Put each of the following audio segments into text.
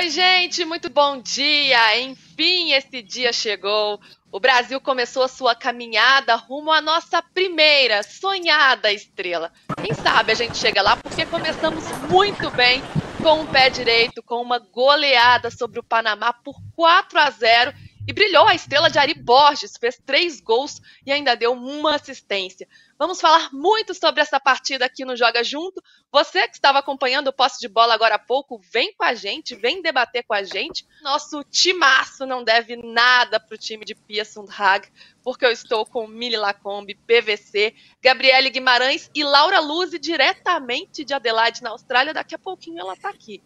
Oi, gente, muito bom dia! Enfim, esse dia chegou. O Brasil começou a sua caminhada rumo à nossa primeira sonhada estrela. Quem sabe a gente chega lá porque começamos muito bem com o pé direito, com uma goleada sobre o Panamá por 4 a 0 e brilhou a estrela de Ari Borges, fez três gols e ainda deu uma assistência. Vamos falar muito sobre essa partida aqui no Joga Junto. Você que estava acompanhando o posse de bola agora há pouco, vem com a gente, vem debater com a gente. Nosso timaço não deve nada para o time de Pia Sundhag, porque eu estou com Mili Lacombe, PVC, Gabriele Guimarães e Laura Luzi, diretamente de Adelaide, na Austrália. Daqui a pouquinho ela está aqui.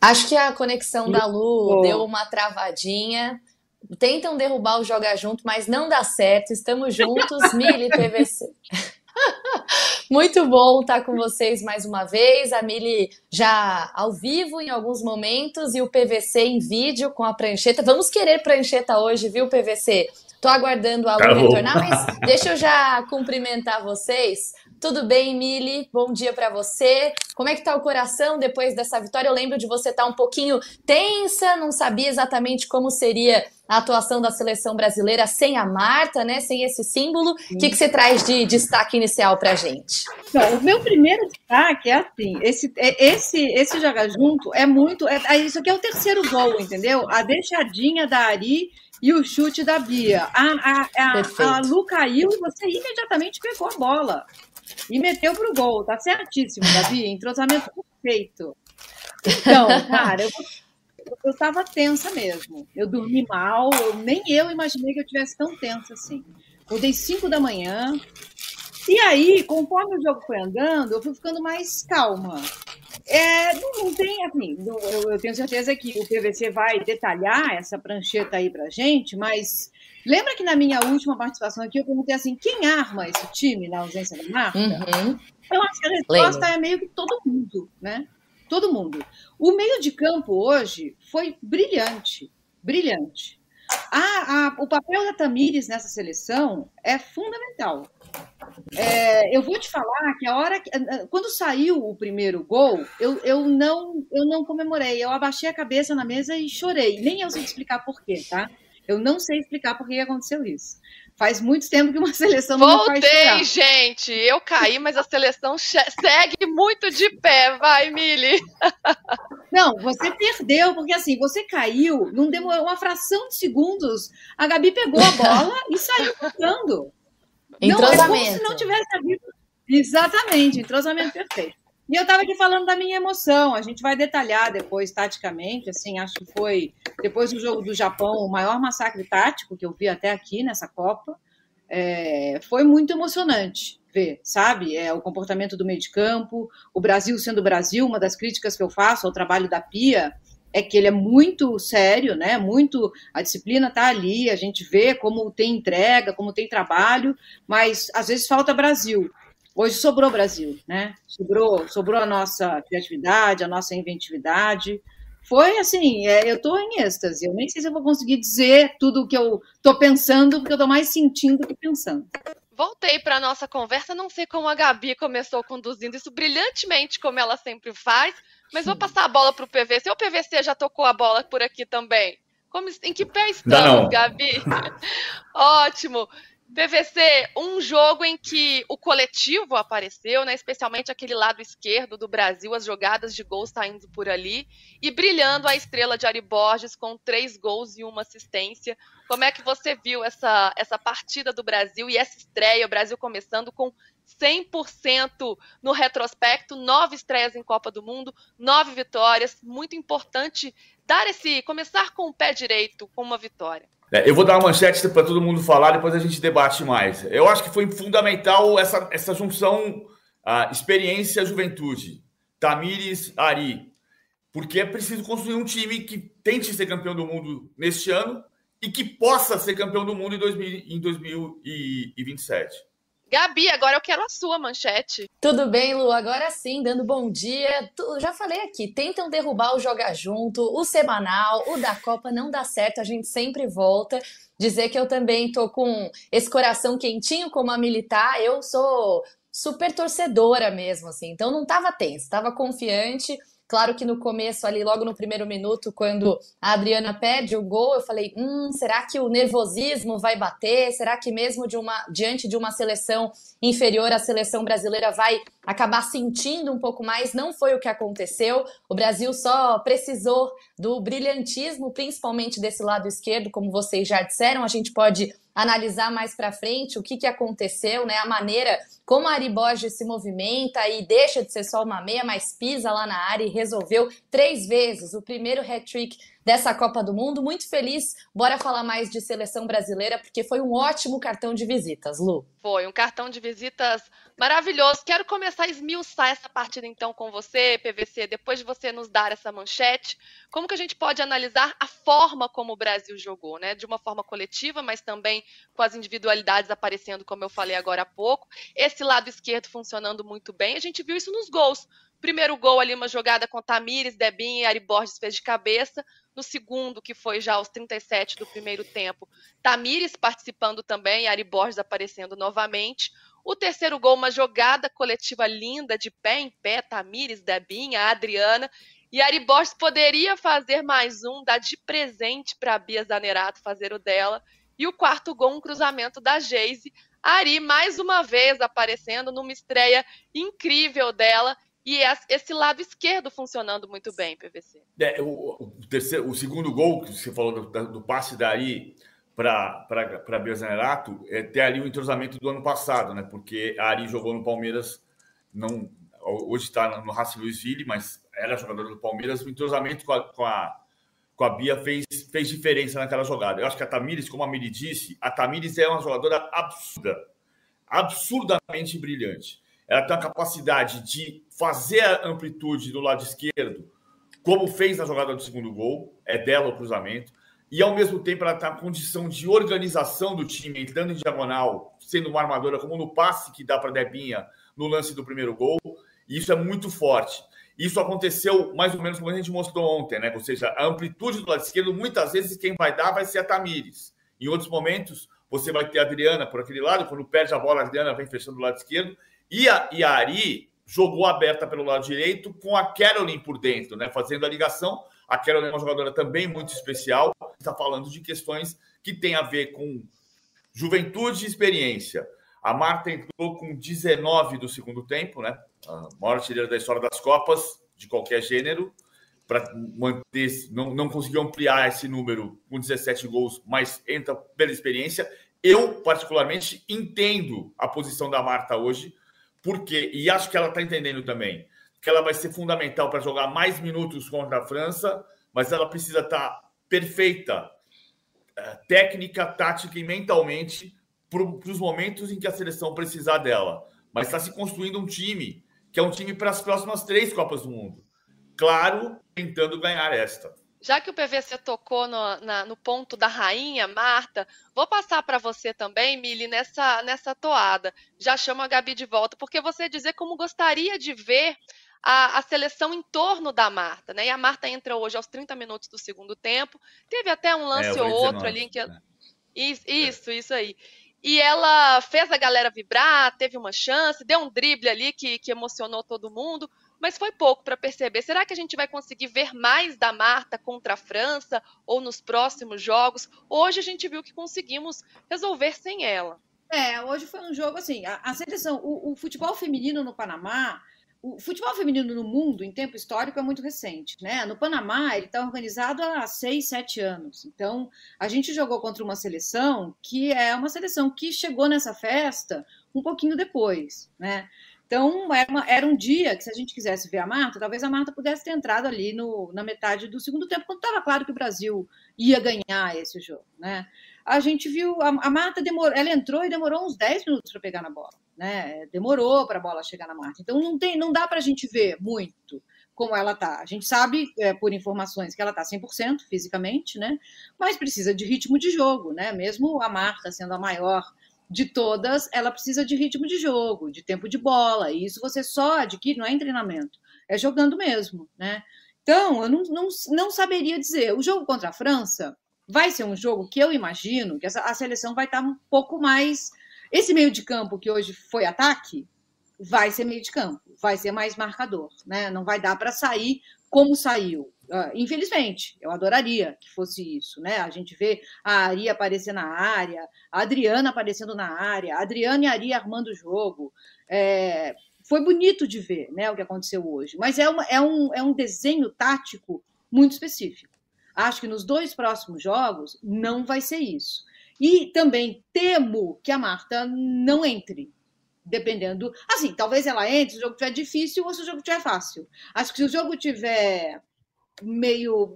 Acho que a conexão da Lu deu uma travadinha tentam derrubar o Joga Junto, mas não dá certo. Estamos juntos, Mili PVC. Muito bom estar com vocês mais uma vez. A Mili já ao vivo em alguns momentos e o PVC em vídeo com a prancheta. Vamos querer prancheta hoje, viu, PVC? Tô aguardando a Lu retornar, mas deixa eu já cumprimentar vocês. Tudo bem, Mili? Bom dia para você. Como é que tá o coração depois dessa vitória? Eu lembro de você estar tá um pouquinho tensa, não sabia exatamente como seria a atuação da seleção brasileira sem a Marta, né? Sem esse símbolo. O que, que você traz de destaque inicial pra gente? Bom, o meu primeiro destaque é assim: esse, é, esse, esse jogar junto é muito. É, é, isso aqui é o terceiro gol, entendeu? A deixadinha da Ari e o chute da Bia. A, a, a, a Lu caiu e você imediatamente pegou a bola e meteu pro gol. Tá certíssimo, Gabi. Entrosamento perfeito. Então, cara, eu, eu tava tensa mesmo. Eu dormi mal, eu, nem eu imaginei que eu tivesse tão tensa assim. Acordei 5 da manhã. E aí, conforme o jogo foi andando, eu fui ficando mais calma. É, não, não, tem, assim, eu, eu, tenho certeza que o PVC vai detalhar essa prancheta aí pra gente, mas lembra que na minha última participação aqui eu perguntei assim, quem arma esse time na ausência da Marta? Uhum. Eu acho que a resposta é meio que todo mundo, né? Todo mundo. O meio de campo hoje foi brilhante, brilhante. A, a, o papel da Tamires nessa seleção é fundamental. É, eu vou te falar que a hora que, quando saiu o primeiro gol, eu, eu não eu não comemorei, eu abaixei a cabeça na mesa e chorei. Nem eu sei explicar por quê, tá? Eu não sei explicar por que aconteceu isso. Faz muito tempo que uma seleção não Voltei, faz chorar. gente. Eu caí, mas a seleção segue muito de pé. Vai, Mili. Não, você perdeu, porque assim, você caiu, não demorou uma fração de segundos. A Gabi pegou a bola e saiu jogando. Entrosamento. Não, é como se não tivesse havido. Exatamente, entrosamento perfeito. E eu estava aqui falando da minha emoção. A gente vai detalhar depois, taticamente. Assim, acho que foi, depois do jogo do Japão, o maior massacre tático que eu vi até aqui nessa Copa. É, foi muito emocionante ver, sabe? É, o comportamento do meio de campo, o Brasil sendo o Brasil. Uma das críticas que eu faço ao trabalho da Pia é que ele é muito sério, né? Muito a disciplina está ali, a gente vê como tem entrega, como tem trabalho, mas às vezes falta Brasil. Hoje sobrou Brasil, né? Sobrou, sobrou a nossa criatividade, a nossa inventividade. Foi assim, é, eu estou em êxtase. Eu nem sei se eu vou conseguir dizer tudo o que eu estou pensando, porque eu estou mais sentindo do que pensando. Voltei para a nossa conversa, não sei como a Gabi começou conduzindo isso brilhantemente, como ela sempre faz, mas vou passar a bola para o PVC. O PVC já tocou a bola por aqui também. Como, em que pé estamos, Gabi? Ótimo. PVC, um jogo em que o coletivo apareceu, né? especialmente aquele lado esquerdo do Brasil, as jogadas de gols saindo por ali, e brilhando a estrela de Ari Borges com três gols e uma assistência. Como é que você viu essa, essa partida do Brasil e essa estreia, o Brasil começando com 100% no retrospecto, nove estreias em Copa do Mundo, nove vitórias, muito importante dar esse, começar com o pé direito, com uma vitória. É, eu vou dar uma manchete para todo mundo falar, depois a gente debate mais. Eu acho que foi fundamental essa, essa junção experiência-juventude. Tamires, Ari. Porque é preciso construir um time que tente ser campeão do mundo neste ano e que possa ser campeão do mundo em, 2000, em 2027. Gabi, agora eu quero a sua manchete. Tudo bem, Lu? Agora sim, dando bom dia. Tu, já falei aqui, tentam derrubar o Joga Junto, o semanal, o da Copa não dá certo, a gente sempre volta. Dizer que eu também tô com esse coração quentinho como a militar, eu sou super torcedora mesmo, assim, então não tava tenso, tava confiante. Claro que no começo, ali, logo no primeiro minuto, quando a Adriana perde o gol, eu falei: hum, será que o nervosismo vai bater? Será que mesmo de uma, diante de uma seleção inferior, a seleção brasileira vai acabar sentindo um pouco mais? Não foi o que aconteceu. O Brasil só precisou do brilhantismo, principalmente desse lado esquerdo, como vocês já disseram. A gente pode analisar mais para frente o que, que aconteceu, né? A maneira como a Ari Borges se movimenta e deixa de ser só uma meia, mas pisa lá na área e resolveu três vezes o primeiro hat-trick dessa Copa do Mundo. Muito feliz. Bora falar mais de seleção brasileira, porque foi um ótimo cartão de visitas, Lu. Foi um cartão de visitas maravilhoso. Quero começar a esmiuçar essa partida então com você, PVC, depois de você nos dar essa manchete. Como que a gente pode analisar a forma como o Brasil jogou, né? De uma forma coletiva, mas também com as individualidades aparecendo, como eu falei agora há pouco. Esse lado esquerdo funcionando muito bem. A gente viu isso nos gols. Primeiro gol ali, uma jogada com Tamires, Debinha e Ari Borges fez de cabeça. No segundo, que foi já aos 37 do primeiro tempo, Tamires participando também, Ari Borges aparecendo novamente. O terceiro gol, uma jogada coletiva linda, de pé em pé, Tamires, Debinha, Adriana. E Ari Borges poderia fazer mais um, dar de presente para a Bia Zanerato fazer o dela. E o quarto gol, um cruzamento da Geise. Ari, mais uma vez, aparecendo numa estreia incrível dela e esse lado esquerdo funcionando muito bem, PVC. É, o, o, terceiro, o segundo gol que você falou do, do passe da Ari para a Bia Zanerato é ter ali o entrosamento do ano passado, né? Porque a Ari jogou no Palmeiras, não, hoje está no Racing Louisville, mas era jogadora do Palmeiras. O entrosamento com a, com a, com a Bia fez, fez diferença naquela jogada. Eu acho que a Tamires, como a Miri disse, a Tamires é uma jogadora absurda, absurdamente brilhante. Ela tem a capacidade de fazer a amplitude do lado esquerdo, como fez na jogada do segundo gol, é dela o cruzamento, e ao mesmo tempo ela tem a condição de organização do time, entrando em diagonal, sendo uma armadora, como no passe que dá para Debinha no lance do primeiro gol, e isso é muito forte. Isso aconteceu mais ou menos como a gente mostrou ontem, né? Ou seja, a amplitude do lado esquerdo, muitas vezes quem vai dar vai ser a Tamires. Em outros momentos, você vai ter a Adriana por aquele lado, quando perde a bola, a Adriana vem fechando do lado esquerdo. E a, e a Ari jogou aberta pelo lado direito com a Caroline por dentro, né? Fazendo a ligação. A Caroline é uma jogadora também muito especial. Está falando de questões que têm a ver com juventude e experiência. A Marta entrou com 19 do segundo tempo, né? A maior artilheira da história das Copas, de qualquer gênero, para manter, não, não conseguiu ampliar esse número com 17 gols, mas entra pela experiência. Eu, particularmente, entendo a posição da Marta hoje, porque, e acho que ela está entendendo também, que ela vai ser fundamental para jogar mais minutos contra a França, mas ela precisa estar tá perfeita, eh, técnica, tática e mentalmente para os momentos em que a seleção precisar dela. Mas está se construindo um time que é um time para as próximas três Copas do Mundo. Claro, tentando ganhar esta. Já que o PVC tocou no, na, no ponto da rainha, Marta, vou passar para você também, Mili, nessa, nessa toada. Já chamo a Gabi de volta, porque você dizer como gostaria de ver a, a, seleção em torno da Marta, né? E a Marta entra hoje aos 30 minutos do segundo tempo. Teve até um lance é, ou outro 19, ali em que. Né? Isso, isso, é. isso aí. E ela fez a galera vibrar, teve uma chance, deu um drible ali que, que emocionou todo mundo mas foi pouco para perceber. Será que a gente vai conseguir ver mais da Marta contra a França ou nos próximos jogos? Hoje a gente viu que conseguimos resolver sem ela. É, hoje foi um jogo assim. A, a seleção, o, o, futebol feminino no Panamá, o futebol feminino no mundo, em tempo histórico, é muito recente. Né? No Panamá, ele está organizado há seis, sete anos. Então, a gente jogou contra uma seleção que é uma seleção que chegou nessa festa um pouquinho depois. Né? Então, era, uma, era, um dia que, se a gente quisesse ver a Marta, talvez a Marta pudesse ter entrado ali no, na metade do segundo tempo, quando estava claro que o Brasil ia ganhar esse jogo. Né? A gente viu, a, a Marta demorou, ela entrou e demorou uns 10 minutos para pegar na bola. Né? Demorou para a bola chegar na Marta. Então, não, tem, não dá para a gente ver muito como ela tá. A gente sabe, é, por informações, que ela tá 100% fisicamente, né? mas precisa de ritmo de jogo. Né? Mesmo a Marta sendo a maior de todas, ela precisa de ritmo de jogo, de tempo de bola. E isso você só adquire, não é em treinamento, é jogando mesmo, né? Então, eu não, não, não saberia dizer. O jogo contra a França vai ser um jogo que eu imagino que a seleção vai estar um pouco mais. Esse meio de campo que hoje foi ataque, vai ser meio de campo, vai ser mais marcador, né? Não vai dar para sair como saiu. Uh, infelizmente, eu adoraria que fosse isso, né? A gente vê a Ari aparecer na área, a Adriana aparecendo na área, a Adriana e a Ari armando o jogo. É, foi bonito de ver né, o que aconteceu hoje, mas é, uma, é, um, é um desenho tático muito específico. Acho que nos dois próximos jogos não vai ser isso. E também temo que a Marta não entre, dependendo. Assim, talvez ela entre se o jogo estiver difícil ou se o jogo estiver fácil. Acho que se o jogo tiver meio,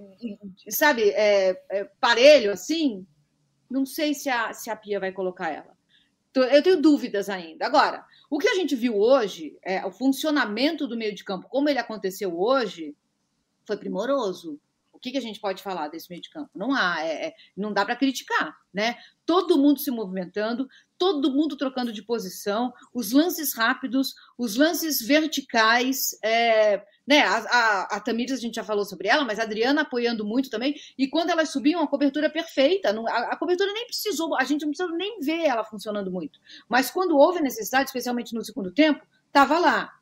sabe, é, é, parelho assim, não sei se a, se a Pia vai colocar ela. Eu tenho dúvidas ainda. Agora, o que a gente viu hoje, é, o funcionamento do meio de campo, como ele aconteceu hoje, foi primoroso. Que, que a gente pode falar desse meio de campo? Não há, é, é não dá para criticar, né? Todo mundo se movimentando, todo mundo trocando de posição, os lances rápidos, os lances verticais, é, né? A, a, a Tamires, a gente já falou sobre ela, mas a Adriana apoiando muito também. E quando elas subiam, a cobertura perfeita. A, a cobertura nem precisou, a gente não precisou nem ver ela funcionando muito. Mas quando houve necessidade, especialmente no segundo tempo, estava lá.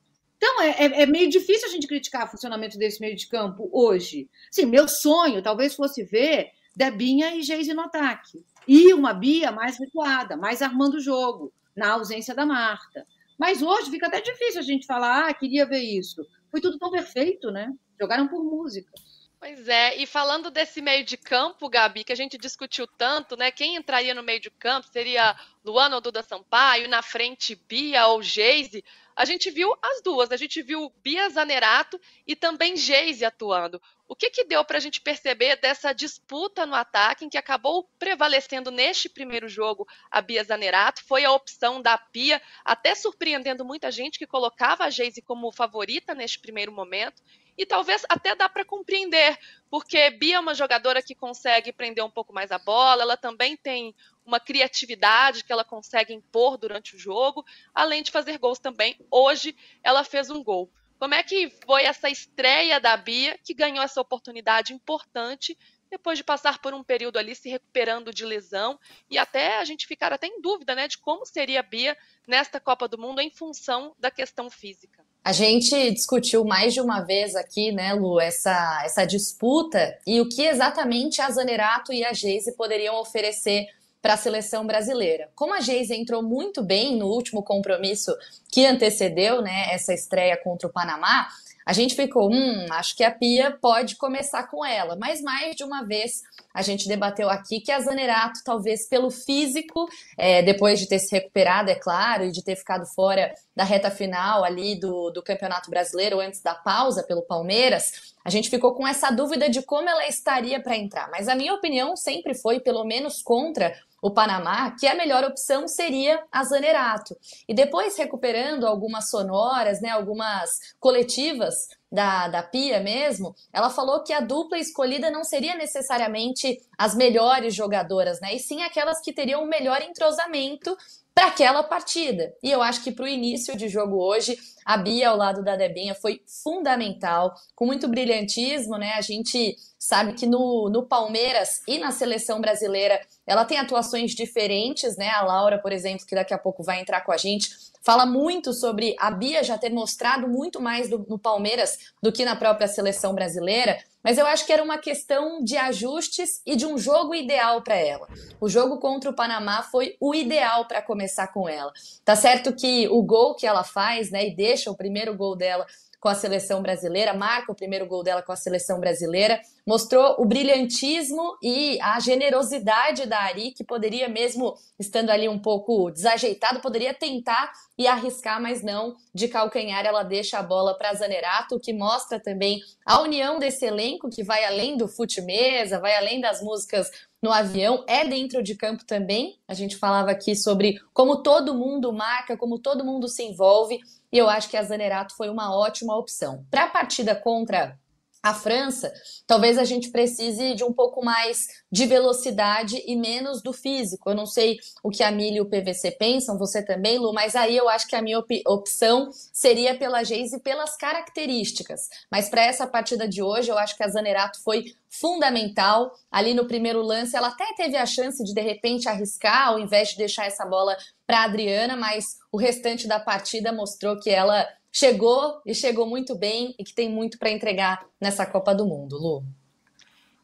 Então, é, é, é, meio difícil a gente criticar o funcionamento desse meio de campo hoje. Sim, meu sonho talvez fosse ver Debinha e Geise no ataque. E uma Bia mais recuada, mais armando o jogo, na ausência da Marta. Mas hoje fica até difícil a gente falar, ah, queria ver isso. Foi tudo tão perfeito, né? Jogaram por música. Pois é, e falando desse meio de campo, Gabi, que a gente discutiu tanto, né? Quem entraria no meio de campo seria Luana ou Duda Sampaio, na frente Bia ou Geise. A gente viu as duas, a gente viu Bia Zanerato e também Geise atuando. O que, que deu para a gente perceber dessa disputa no ataque, em que acabou prevalecendo neste primeiro jogo a Bia Zanerato? Foi a opção da Pia, até surpreendendo muita gente que colocava a Geise como favorita neste primeiro momento e talvez até dá para compreender, porque Bia é uma jogadora que consegue prender um pouco mais a bola, ela também tem uma criatividade que ela consegue impor durante o jogo, além de fazer gols também. Hoje ela fez um gol. Como é que foi essa estreia da Bia que ganhou essa oportunidade importante depois de passar por um período ali se recuperando de lesão e até a gente ficar até em dúvida, né, de como seria a Bia nesta Copa do Mundo em função da questão física? A gente discutiu mais de uma vez aqui, né, Lu, essa, essa disputa e o que exatamente a Zanerato e a Geise poderiam oferecer para a seleção brasileira. Como a Geise entrou muito bem no último compromisso que antecedeu né, essa estreia contra o Panamá, a gente ficou, hum, acho que a Pia pode começar com ela. Mas mais de uma vez a gente debateu aqui que a Zanerato, talvez pelo físico, é, depois de ter se recuperado, é claro, e de ter ficado fora da reta final ali do, do Campeonato Brasileiro, antes da pausa pelo Palmeiras, a gente ficou com essa dúvida de como ela estaria para entrar. Mas a minha opinião sempre foi, pelo menos, contra o Panamá, que a melhor opção seria a Zanerato. E depois recuperando algumas sonoras, né, algumas coletivas da, da Pia mesmo, ela falou que a dupla escolhida não seria necessariamente as melhores jogadoras, né? E sim aquelas que teriam o melhor entrosamento para aquela partida. E eu acho que para o início de jogo hoje, a Bia ao lado da Debinha foi fundamental, com muito brilhantismo, né? A gente sabe que no, no Palmeiras e na seleção brasileira ela tem atuações diferentes, né? A Laura, por exemplo, que daqui a pouco vai entrar com a gente, fala muito sobre a Bia já ter mostrado muito mais do, no Palmeiras do que na própria seleção brasileira. Mas eu acho que era uma questão de ajustes e de um jogo ideal para ela. O jogo contra o Panamá foi o ideal para começar com ela. Tá certo que o gol que ela faz, né, e deixa o primeiro gol dela com a seleção brasileira, marca o primeiro gol dela com a seleção brasileira, mostrou o brilhantismo e a generosidade da Ari, que poderia mesmo estando ali um pouco desajeitado, poderia tentar e arriscar, mas não de calcanhar, ela deixa a bola para Zanerato, que mostra também a união desse elenco que vai além do fute-mesa, vai além das músicas no avião, é dentro de campo também. A gente falava aqui sobre como todo mundo marca, como todo mundo se envolve, e eu acho que a Zanerato foi uma ótima opção. Para a partida contra a França, talvez a gente precise de um pouco mais de velocidade e menos do físico. Eu não sei o que a Mili e o PVC pensam, você também, Lu, mas aí eu acho que a minha op opção seria pela Geise pelas características. Mas para essa partida de hoje, eu acho que a Zanerato foi fundamental. Ali no primeiro lance, ela até teve a chance de de repente arriscar, ao invés de deixar essa bola para Adriana, mas o restante da partida mostrou que ela chegou e chegou muito bem e que tem muito para entregar nessa Copa do Mundo, Lu.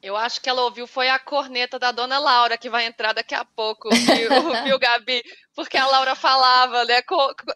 Eu acho que ela ouviu foi a corneta da dona Laura, que vai entrar daqui a pouco, viu, viu Gabi? Porque a Laura falava, né?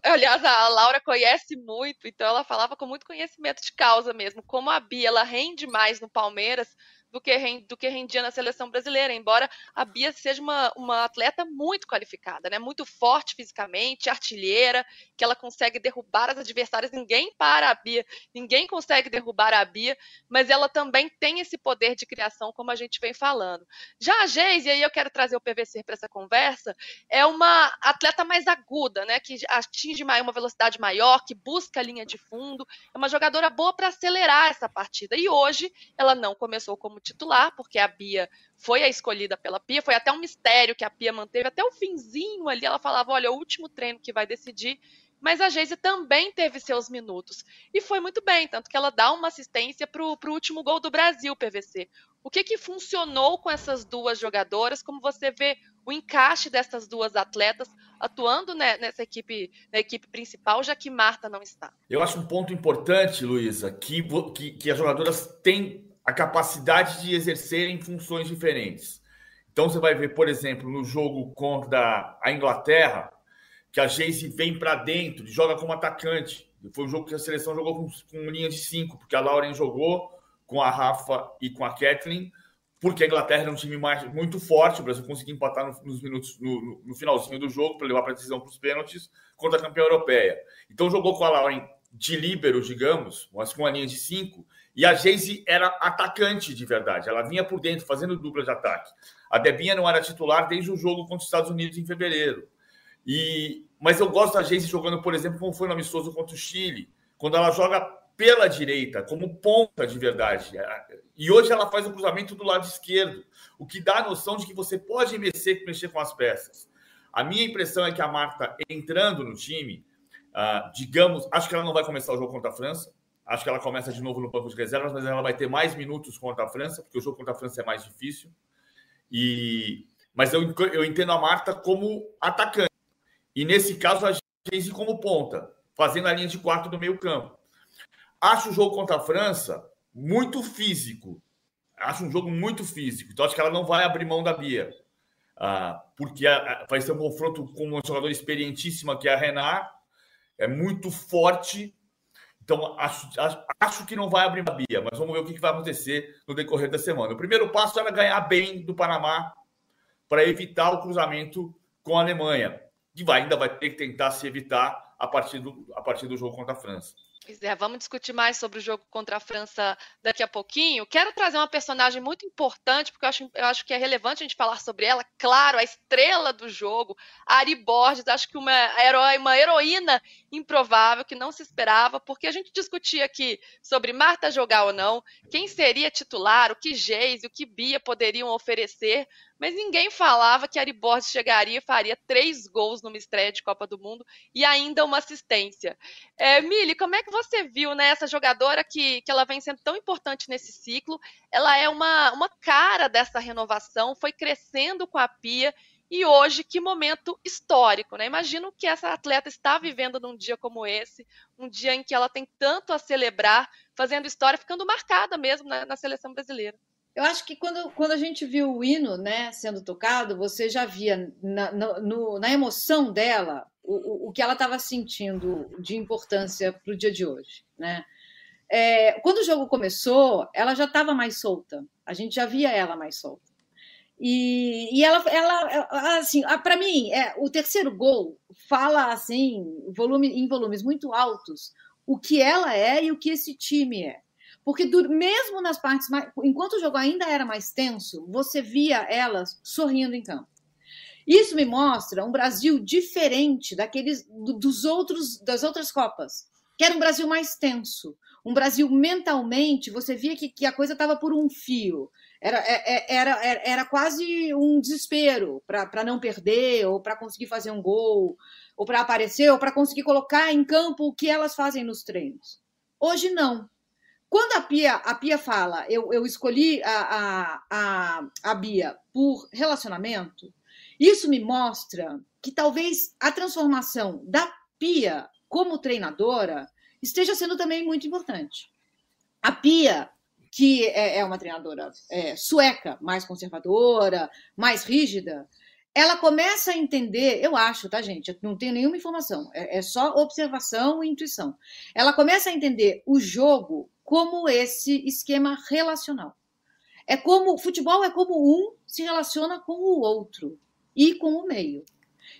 aliás, a Laura conhece muito, então ela falava com muito conhecimento de causa mesmo. Como a Bia ela rende mais no Palmeiras, do que, do que rendia na seleção brasileira, embora a Bia seja uma, uma atleta muito qualificada, né? muito forte fisicamente, artilheira, que ela consegue derrubar as adversárias. Ninguém para a Bia, ninguém consegue derrubar a Bia, mas ela também tem esse poder de criação, como a gente vem falando. Já a Geise, e aí eu quero trazer o PVC para essa conversa, é uma atleta mais aguda, né? que atinge uma velocidade maior, que busca a linha de fundo, é uma jogadora boa para acelerar essa partida. E hoje ela não começou como titular, porque a Bia foi a escolhida pela Pia, foi até um mistério que a Pia manteve até o finzinho ali, ela falava, olha, o último treino que vai decidir, mas a Geise também teve seus minutos, e foi muito bem, tanto que ela dá uma assistência para o último gol do Brasil, PVC. O que, que funcionou com essas duas jogadoras, como você vê o encaixe dessas duas atletas atuando né, nessa equipe, na equipe principal, já que Marta não está? Eu acho um ponto importante, Luísa, que, que, que as jogadoras têm a capacidade de exercerem funções diferentes. Então você vai ver, por exemplo, no jogo contra a Inglaterra, que a Geise vem para dentro, joga como atacante. Foi um jogo que a seleção jogou com, com linha de cinco, porque a Lauren jogou com a Rafa e com a Kathleen, porque a Inglaterra era um time mais, muito forte, o Brasil conseguiu empatar no, nos minutos no, no finalzinho do jogo para levar para a decisão para os pênaltis contra a campeã europeia. Então jogou com a Lauren de líbero, digamos, mas com a linha de cinco, e a Geise era atacante de verdade. Ela vinha por dentro, fazendo dupla de ataque. A Debinha não era titular desde o jogo contra os Estados Unidos em fevereiro. E, mas eu gosto da Geise jogando, por exemplo, como foi no amistoso contra o Chile, quando ela joga pela direita, como ponta de verdade. E hoje ela faz o cruzamento do lado esquerdo, o que dá a noção de que você pode mexer, mexer com as peças. A minha impressão é que a Marta, entrando no time, uh, digamos, acho que ela não vai começar o jogo contra a França, Acho que ela começa de novo no banco de reservas, mas ela vai ter mais minutos contra a França, porque o jogo contra a França é mais difícil. E mas eu, eu entendo a Marta como atacante. E nesse caso a Geise como ponta, fazendo a linha de quarto do meio-campo. Acho o jogo contra a França muito físico. Acho um jogo muito físico. Então acho que ela não vai abrir mão da Bia. Ah, porque a, a, vai ser um confronto com uma jogadora experientíssima que é a Renard. É muito forte então, acho, acho, que não vai abrir a Bia, mas vamos ver o que vai acontecer no decorrer da semana. O primeiro passo era ganhar bem do Panamá para evitar o cruzamento com a Alemanha, que vai, ainda vai ter que tentar se evitar a partir do, a partir do jogo contra a França. Pois é, vamos discutir mais sobre o jogo contra a França daqui a pouquinho. Quero trazer uma personagem muito importante, porque eu acho, eu acho que é relevante a gente falar sobre ela. Claro, a estrela do jogo, Ari Borges, acho que uma herói, uma heroína improvável que não se esperava, porque a gente discutia aqui sobre Marta jogar ou não, quem seria titular, o que Geise, o que Bia poderiam oferecer, mas ninguém falava que Ari Borges chegaria e faria três gols numa estreia de Copa do Mundo e ainda uma assistência. É, Mili, como é que você viu né, essa jogadora que, que ela vem sendo tão importante nesse ciclo? Ela é uma, uma cara dessa renovação, foi crescendo com a Pia e hoje, que momento histórico, né? Imagino que essa atleta está vivendo num dia como esse, um dia em que ela tem tanto a celebrar, fazendo história, ficando marcada mesmo na, na seleção brasileira. Eu acho que quando, quando a gente viu o hino né, sendo tocado, você já via na, no, na emoção dela o, o que ela estava sentindo de importância para o dia de hoje. Né? É, quando o jogo começou, ela já estava mais solta. A gente já via ela mais solta. E, e ela, ela, assim, para mim, é, o terceiro gol fala assim, volume, em volumes muito altos, o que ela é e o que esse time é. Porque do, mesmo nas partes mais. Enquanto o jogo ainda era mais tenso, você via elas sorrindo em campo. Isso me mostra um Brasil diferente daqueles dos outros das outras copas, que era um Brasil mais tenso, um Brasil mentalmente, você via que, que a coisa estava por um fio. Era, é, é, era, era, era quase um desespero para não perder, ou para conseguir fazer um gol, ou para aparecer, ou para conseguir colocar em campo o que elas fazem nos treinos. Hoje não. Quando a Pia, a Pia fala, eu, eu escolhi a, a, a, a Bia por relacionamento, isso me mostra que talvez a transformação da Pia como treinadora esteja sendo também muito importante. A Pia, que é, é uma treinadora é, sueca, mais conservadora, mais rígida, ela começa a entender, eu acho, tá, gente? Eu não tenho nenhuma informação, é, é só observação e intuição. Ela começa a entender o jogo como esse esquema relacional. É como futebol é como um se relaciona com o outro e com o meio.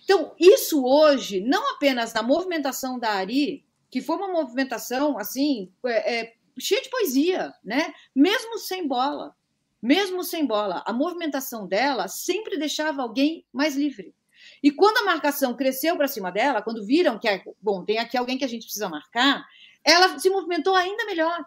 Então, isso hoje, não apenas na movimentação da Ari, que foi uma movimentação assim, é, é, cheia de poesia, né? Mesmo sem bola, mesmo sem bola, a movimentação dela sempre deixava alguém mais livre. E quando a marcação cresceu para cima dela, quando viram que, é, bom, tem aqui alguém que a gente precisa marcar, ela se movimentou ainda melhor.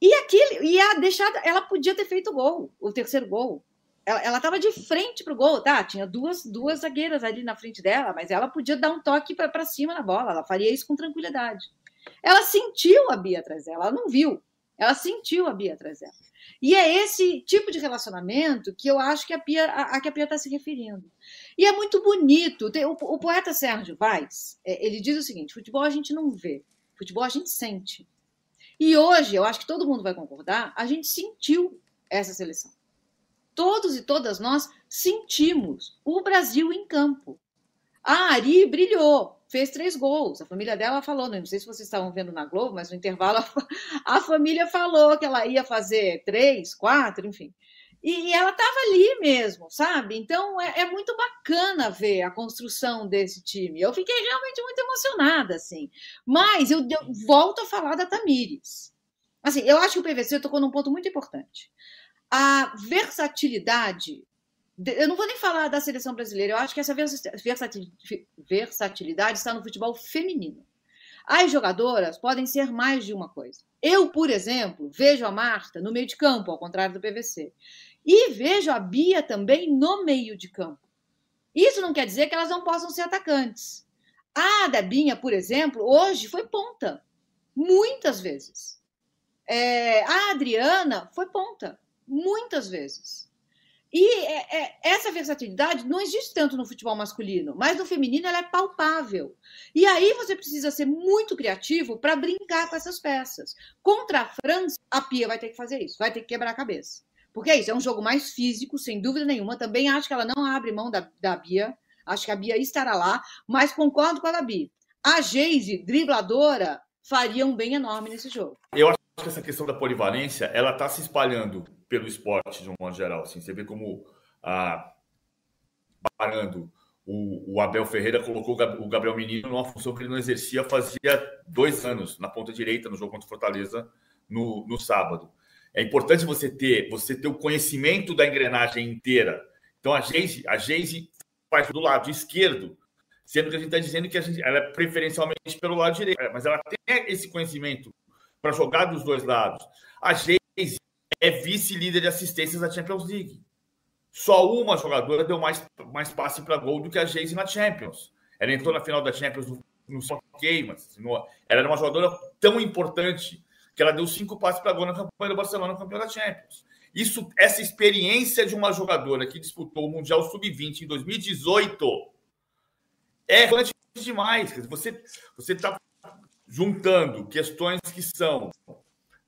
E aquele, e a deixada, ela podia ter feito o gol, o terceiro gol. Ela estava de frente para o gol, tá? Tinha duas, duas zagueiras ali na frente dela, mas ela podia dar um toque para cima na bola, ela faria isso com tranquilidade. Ela sentiu a Bia atrás dela, ela não viu, ela sentiu a Bia atrás dela. E é esse tipo de relacionamento que eu acho que a Pia, a, a que a Pia está se referindo. E é muito bonito. Tem, o, o, poeta Sérgio Vaz, é, ele diz o seguinte: futebol a gente não vê, futebol a gente sente. E hoje, eu acho que todo mundo vai concordar, a gente sentiu essa seleção. Todos e todas nós sentimos o Brasil em campo. A Ari brilhou, fez três gols. A família dela falou, não sei se vocês estavam vendo na Globo, mas no intervalo a, família falou que ela ia fazer três, quatro, enfim. E, ela estava ali mesmo, sabe? Então é, é, muito bacana ver a construção desse time. Eu fiquei realmente muito emocionada, assim. Mas eu, eu volto a falar da Tamires. Assim, eu acho que o PVC tocou num ponto muito importante. A versatilidade. Eu não vou nem falar da seleção brasileira, eu acho que essa versatilidade está no futebol feminino. As jogadoras podem ser mais de uma coisa. Eu, por exemplo, vejo a Marta no meio de campo, ao contrário do PVC. E vejo a Bia também no meio de campo. Isso não quer dizer que elas não possam ser atacantes. A Debinha, por exemplo, hoje foi ponta. Muitas vezes. É, a Adriana foi ponta. Muitas vezes. E é, é, essa versatilidade não existe tanto no futebol masculino, mas no feminino ela é palpável. E aí você precisa ser muito criativo para brincar com essas peças. Contra a França, a Pia vai ter que fazer isso, vai ter que quebrar a cabeça. Porque é isso, é um jogo mais físico, sem dúvida nenhuma. Também acho que ela não abre mão da, da Bia. Acho que a Bia estará lá, mas concordo com a Gabi. A Geise, dribladora, faria um bem enorme nesse jogo. Eu acho que essa questão da polivalência, ela está se espalhando pelo esporte de um modo geral. Assim. Você vê como a parando o, o, Abel Ferreira colocou o Gabriel Menino numa função que ele não exercia fazia dois anos, na ponta direita, no jogo contra o Fortaleza, no, no sábado. É importante você ter, você ter o conhecimento da engrenagem inteira. Então a Geise, a Geise faz do lado esquerdo, sendo que a gente está dizendo que a gente, ela é preferencialmente pelo lado direito, mas ela tem esse conhecimento para jogar dos dois lados. A Geise é vice-líder de assistências da Champions League. Só uma jogadora deu mais, mais passe para gol do que a Geise na Champions. Ela entrou na final da Champions no, no Hockey, mas no, ela era uma jogadora tão importante que ela deu cinco passes para gol na campanha do Barcelona no campeão da Champions. Isso, essa experiência de uma jogadora que disputou o Mundial Sub-20 em 2018 é relevante demais. Você está juntando questões que são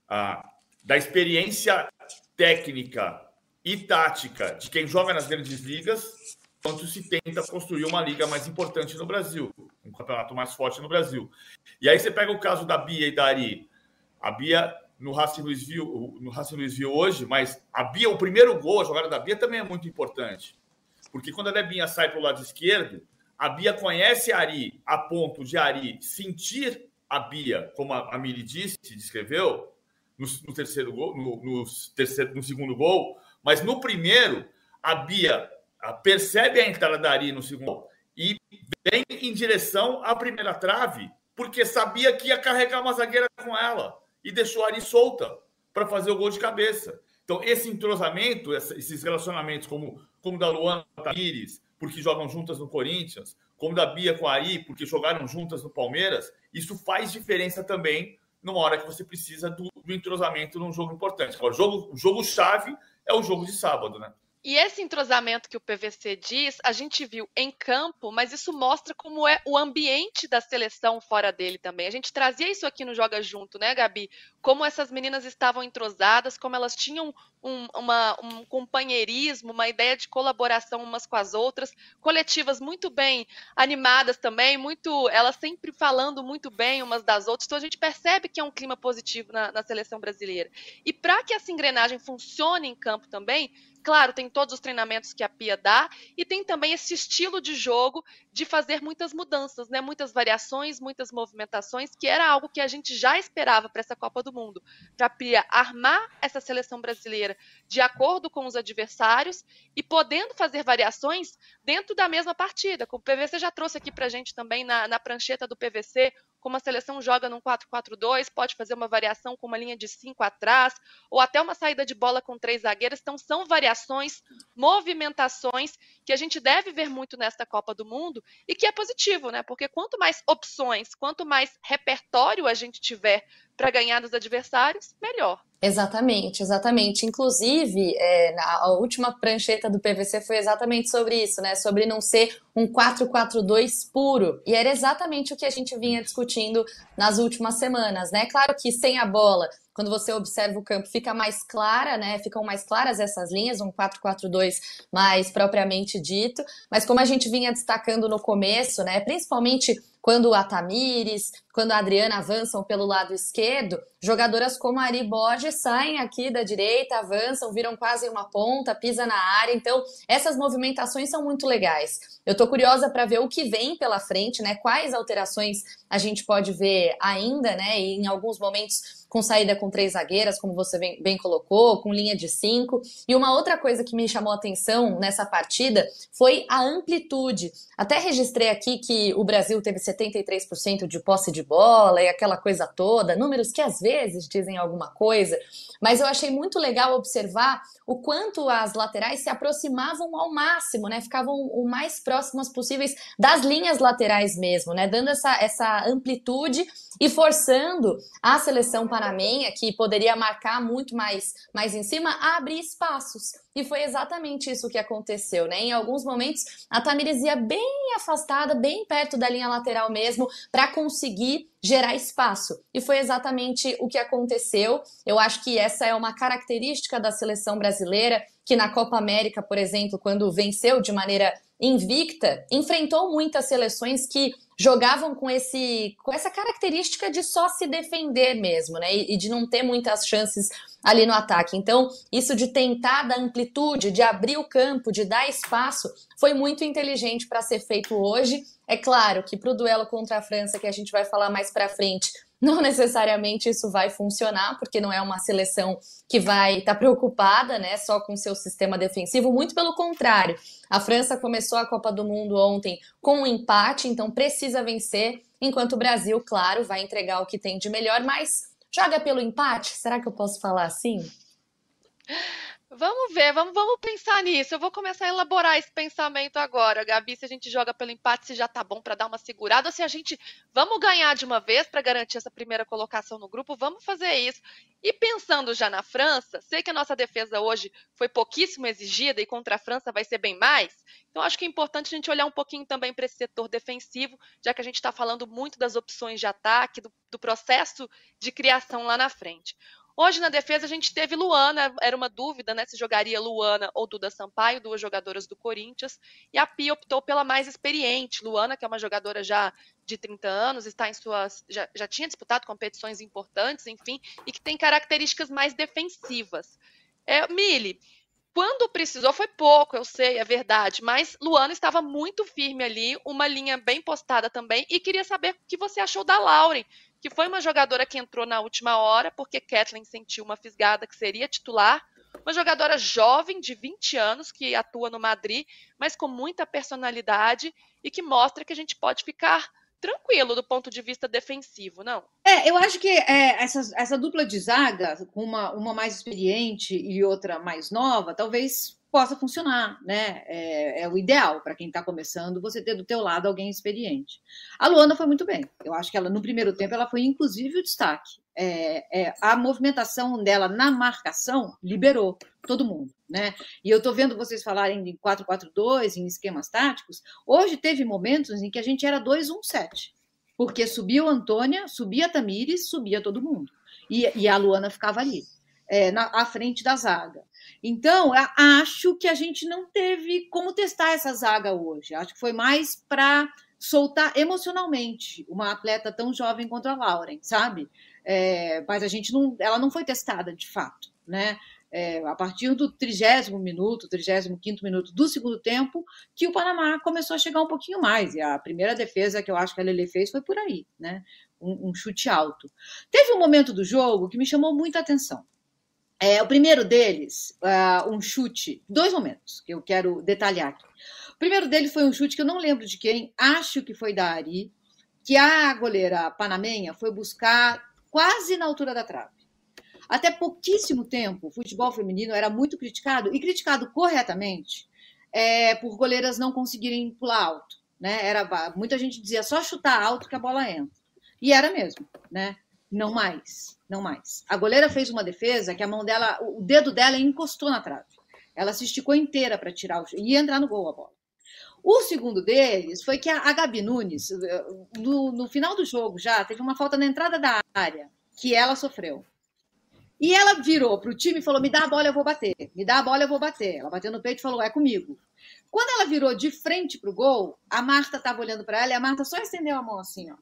ah, da experiência técnica e tática de quem joga nas grandes ligas, quanto se tenta construir uma liga mais importante no Brasil, um campeonato mais forte no Brasil. E aí você pega o caso da Bia e da Ari, a Bia no Racing Louisville, no Racing Louisville hoje, mas a Bia, o primeiro gol, a jogada da Bia também é muito importante. Porque quando a Debinha sai para o lado esquerdo, a Bia conhece a Ari a ponto de Ari sentir a Bia, como a, a Mili disse, descreveu, no, no terceiro gol, no, no, terceiro, no segundo gol, mas no primeiro, a Bia percebe a entrada da Ari no segundo e vem em direção à primeira trave, porque sabia que ia carregar uma zagueira com ela e deixou a Ari solta para fazer o gol de cabeça. Então, esse entrosamento, esses relacionamentos, como, como da Luana Tamires, porque jogam juntas no Corinthians, como da Bia com a Ari, porque jogaram juntas no Palmeiras, isso faz diferença também numa hora que você precisa do, do entrosamento num jogo importante. Agora, o jogo, o jogo chave é o jogo de sábado, né? E esse entrosamento que o PVC diz, a gente viu em campo, mas isso mostra como é o ambiente da seleção fora dele também. A gente trazia isso aqui no Joga Junto, né, Gabi? Como essas meninas estavam entrosadas, como elas tinham um, uma, um companheirismo, uma ideia de colaboração umas com as outras, coletivas muito bem animadas também, muito, elas sempre falando muito bem umas das outras. Então a gente percebe que é um clima positivo na, na seleção brasileira. E para que essa engrenagem funcione em campo também, Claro, tem todos os treinamentos que a Pia dá e tem também esse estilo de jogo de fazer muitas mudanças, né? Muitas variações, muitas movimentações, que era algo que a gente já esperava para essa Copa do Mundo, para Pia armar essa seleção brasileira de acordo com os adversários e podendo fazer variações dentro da mesma partida. O PVC já trouxe aqui para a gente também na, na prancheta do PVC como a seleção joga num 4-4-2, pode fazer uma variação com uma linha de 5 atrás, ou até uma saída de bola com três zagueiros. Então, são variações, movimentações que a gente deve ver muito nesta Copa do Mundo e que é positivo, né? Porque quanto mais opções, quanto mais repertório a gente tiver para ganhar dos adversários, melhor. Exatamente, exatamente. Inclusive, é, a última prancheta do PVC foi exatamente sobre isso, né? Sobre não ser um 4-4-2 puro. E era exatamente o que a gente vinha discutindo nas últimas semanas, né? Claro que sem a bola, quando você observa o campo, fica mais clara, né? Ficam mais claras essas linhas, um 4-4-2 mais propriamente dito. Mas como a gente vinha destacando no começo, né? Principalmente quando a Tamires, quando a Adriana avançam pelo lado esquerdo, jogadoras como a Ari Borges saem aqui da direita, avançam, viram quase uma ponta, pisa na área. Então, essas movimentações são muito legais. Eu tô curiosa para ver o que vem pela frente, né? Quais alterações a gente pode ver ainda, né? E em alguns momentos com saída com três zagueiras, como você bem, bem, colocou, com linha de cinco. E uma outra coisa que me chamou a atenção nessa partida foi a amplitude. Até registrei aqui que o Brasil teve 73% de posse de bola e aquela coisa toda, números que às vezes dizem alguma coisa, mas eu achei muito legal observar o quanto as laterais se aproximavam ao máximo, né? Ficavam o mais próximas possíveis das linhas laterais mesmo, né? Dando essa, essa amplitude e forçando a seleção panamenha, que poderia marcar muito mais, mais em cima, abrir espaços. E foi exatamente isso que aconteceu, né? Em alguns momentos, a Tamires ia bem afastada, bem perto da linha lateral mesmo, para conseguir gerar espaço. E foi exatamente o que aconteceu. Eu acho que essa é uma característica da seleção brasileira, que na Copa América, por exemplo, quando venceu de maneira invicta, enfrentou muitas seleções que jogavam com esse com essa característica de só se defender mesmo, né? E, e, de não ter muitas chances ali no ataque. Então, isso de tentar dar amplitude, de abrir o campo, de dar espaço, foi muito inteligente para ser feito hoje. É claro que para o duelo contra a França, que a gente vai falar mais para frente, não necessariamente isso vai funcionar, porque não é uma seleção que vai estar tá preocupada, né, só com seu sistema defensivo, muito pelo contrário. A França começou a Copa do Mundo ontem com um empate, então precisa vencer, enquanto o Brasil, claro, vai entregar o que tem de melhor, mas joga pelo empate? Será que eu posso falar assim? Vamos ver, vamos, vamos pensar nisso. Eu vou começar a elaborar esse pensamento agora, Gabi. Se a gente joga pelo empate, se já tá bom para dar uma segurada, se a gente vamos ganhar de uma vez para garantir essa primeira colocação no grupo, vamos fazer isso. E pensando já na França, sei que a nossa defesa hoje foi pouquíssimo exigida e contra a França vai ser bem mais. Então acho que é importante a gente olhar um pouquinho também para esse setor defensivo, já que a gente está falando muito das opções de ataque, do, do processo de criação lá na frente. Hoje na defesa a gente teve Luana, era uma dúvida, né, se jogaria Luana ou Duda Sampaio, duas jogadoras do Corinthians, e a Pia optou pela mais experiente, Luana, que é uma jogadora já de 30 anos, está em suas já, já tinha disputado competições importantes, enfim, e que tem características mais defensivas. É, Mili, quando precisou, foi pouco, eu sei, é verdade, mas Luana estava muito firme ali, uma linha bem postada também, e queria saber o que você achou da Lauren, que foi uma jogadora que entrou na última hora, porque Kathleen sentiu uma fisgada que seria titular. Uma jogadora jovem, de 20 anos, que atua no Madrid, mas com muita personalidade e que mostra que a gente pode ficar tranquilo do ponto de vista defensivo, não? É, eu acho que é, essa, essa dupla de zaga, uma, uma mais experiente e outra mais nova, talvez possa funcionar, né? É, é o ideal para quem está começando, você ter do teu lado alguém experiente. A Luana foi muito bem. Eu acho que ela, no primeiro tempo, ela foi inclusive o destaque. É, é, a movimentação dela na marcação liberou todo mundo, né? E eu estou vendo vocês falarem de 4-4-2, em esquemas táticos. Hoje teve momentos em que a gente era 2-1-7, porque subia o Antônia, subia a Tamires, subia todo mundo. E, e a Luana ficava ali é, na, à frente da zaga. Então, acho que a gente não teve como testar essa zaga hoje. Acho que foi mais para soltar emocionalmente uma atleta tão jovem quanto a Lauren, sabe? É, mas a gente não, ela não foi testada de fato, né? É, a partir do trigésimo minuto, trigésimo quinto minuto do segundo tempo, que o Panamá começou a chegar um pouquinho mais. E a primeira defesa que eu acho que a Lele fez foi por aí, né? Um, um chute alto. Teve um momento do jogo que me chamou muita atenção. É, o primeiro deles, uh, um chute, dois momentos que eu quero detalhar aqui. O primeiro deles foi um chute que eu não lembro de quem, acho que foi da Ari, que a goleira panamenha foi buscar quase na altura da trave. Até pouquíssimo tempo, o futebol feminino era muito criticado, e criticado corretamente, é, por goleiras não conseguirem pular alto. Né? Era, muita gente dizia só chutar alto que a bola entra. E era mesmo, né? Não mais, não mais. A goleira fez uma defesa que a mão dela, o dedo dela encostou na trave. Ela se esticou inteira para tirar e entrar no gol a bola. O segundo deles foi que a, Gabi Nunes, no, no final do jogo já, teve uma falta na entrada da área que ela sofreu. E ela virou para o time e falou: Me dá a bola, eu vou bater. Me dá a bola, eu vou bater. Ela bateu no peito e falou: É comigo. Quando ela virou de frente para o gol, a Marta estava olhando para ela e a Marta só estendeu a mão assim, ó.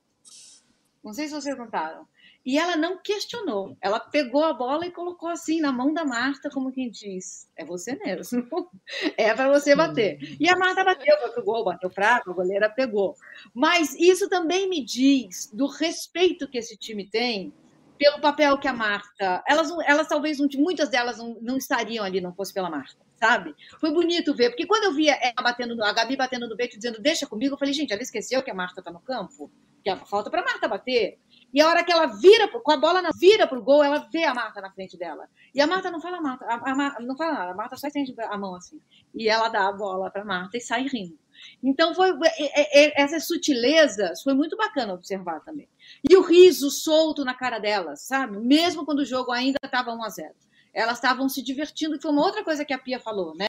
Não sei se vocês notaram. E ela não questionou. Ela pegou a bola e colocou assim na mão da Marta, como quem diz: é você mesmo. é para você bater. E a Marta bateu, foi pro gol, bateu fraco, a goleira pegou. Mas isso também me diz do respeito que esse time tem pelo papel que a Marta. Elas, elas talvez, muitas delas não, não estariam ali, não fosse pela Marta sabe? Foi bonito ver, porque quando eu via ela batendo no, a Gabi batendo no peito dizendo deixa comigo, eu falei, gente, ela esqueceu que a Marta tá no campo? Que falta para Marta bater. E a hora que ela vira, com a bola na, vira pro gol, ela vê a Marta na frente dela. E a Marta não fala Marta, a, a, não fala nada, a Marta só estende a mão assim. E ela dá a bola para Marta e sai rindo. Então, foi é, é, é, essas sutilezas foi muito bacana observar também. E o riso solto na cara delas, sabe? Mesmo quando o jogo ainda estava 1 a 0 Elas estavam se divertindo, que foi uma outra coisa que a Pia falou, né?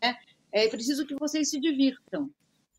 É preciso que vocês se divirtam.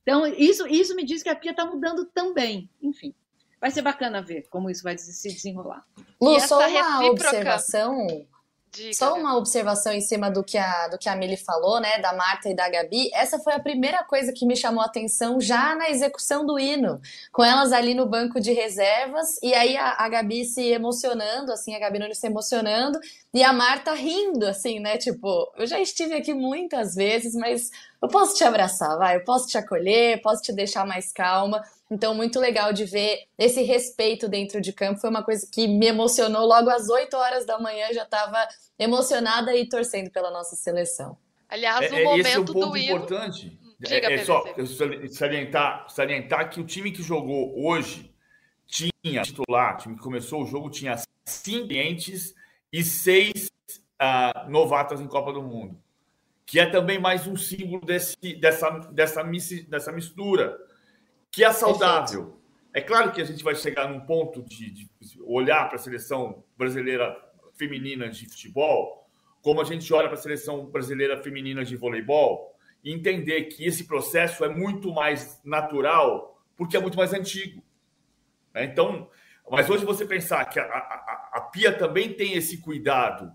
Então, isso, isso me diz que a Pia está mudando também. Enfim vai ser bacana ver como isso vai se desenrolar. Lu, só uma recíproca... observação. Diga, Só uma observação em cima do que, a, do que a Mili falou, né, da Marta e da Gabi. Essa foi a primeira coisa que me chamou a atenção já na execução do hino, com elas ali no banco de reservas, e aí a, a Gabi se emocionando, assim, a Gabi Nunes se emocionando, e a Marta rindo, assim, né, tipo, eu já estive aqui muitas vezes, mas eu posso te abraçar, vai, eu posso te acolher, posso te deixar mais calma. Então, muito legal de ver esse respeito dentro de campo. Foi uma coisa que me emocionou logo às 8 horas da manhã, já estava emocionada e torcendo pela nossa seleção. Aliás, no é, momento esse é um ponto do importante. Diga, é, é só salientar, salientar que o time que jogou hoje tinha titular, o time que começou o jogo tinha cinco clientes e seis uh, novatas em Copa do Mundo, que é também mais um símbolo desse, dessa, dessa, dessa mistura que é saudável. É claro que a gente vai chegar num ponto de, de olhar para a seleção brasileira feminina de futebol, como a gente olha para a seleção brasileira feminina de voleibol, e entender que esse processo é muito mais natural, porque é muito mais antigo. Né? Então, mas hoje você pensar que a, a, a Pia também tem esse cuidado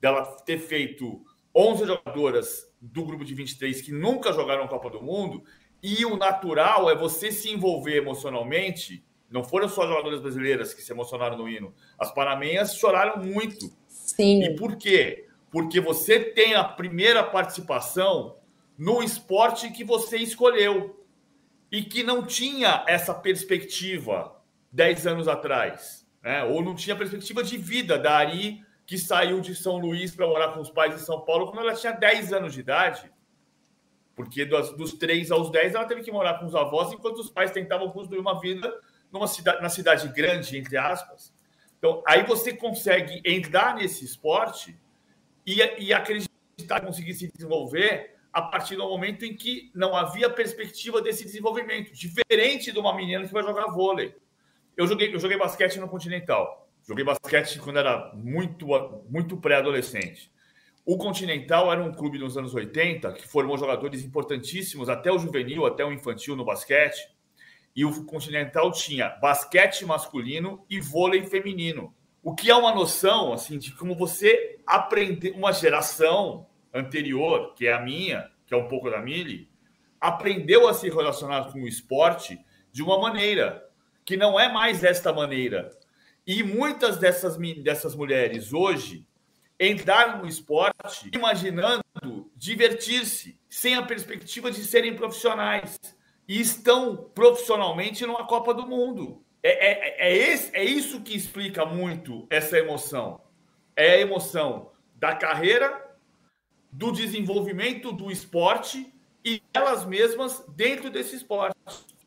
dela ter feito 11 jogadoras do grupo de 23 que nunca jogaram Copa do Mundo, e o natural é você se envolver emocionalmente. Não foram só jogadoras brasileiras que se emocionaram no hino. As panamenhas choraram muito. Sim. E por quê? Porque você tem a primeira participação no esporte que você escolheu e que não tinha essa perspectiva 10 anos atrás, né? ou não tinha perspectiva de vida da Ari, que saiu de São Luís para morar com os pais em São Paulo quando ela tinha 10 anos de idade porque dos, dos 3 aos 10 ela teve que morar com os avós, enquanto os pais tentavam construir uma vida numa cidade, na cidade grande, entre aspas. Então, aí você consegue entrar nesse esporte e, e acreditar, conseguir se desenvolver a partir do momento em que não havia perspectiva desse desenvolvimento, diferente de uma menina que vai jogar vôlei. Eu joguei, eu joguei basquete no Continental. Joguei basquete quando era muito, muito pré-adolescente. O Continental era um clube nos anos 80 que formou jogadores importantíssimos, até o juvenil, até o infantil no basquete. E o Continental tinha basquete masculino e vôlei feminino. O que é uma noção assim de como você aprender uma geração anterior, que é a minha, que é um pouco da Mili, aprendeu a se relacionar com o esporte de uma maneira que não é mais desta maneira. E muitas dessas, dessas mulheres hoje entraram no esporte imaginando divertir-se, sem a perspectiva de serem profissionais. E estão profissionalmente numa Copa do Mundo. É, é, é, esse, é isso que explica muito essa emoção. É a emoção da carreira do desenvolvimento do esporte e elas mesmas dentro desse esporte.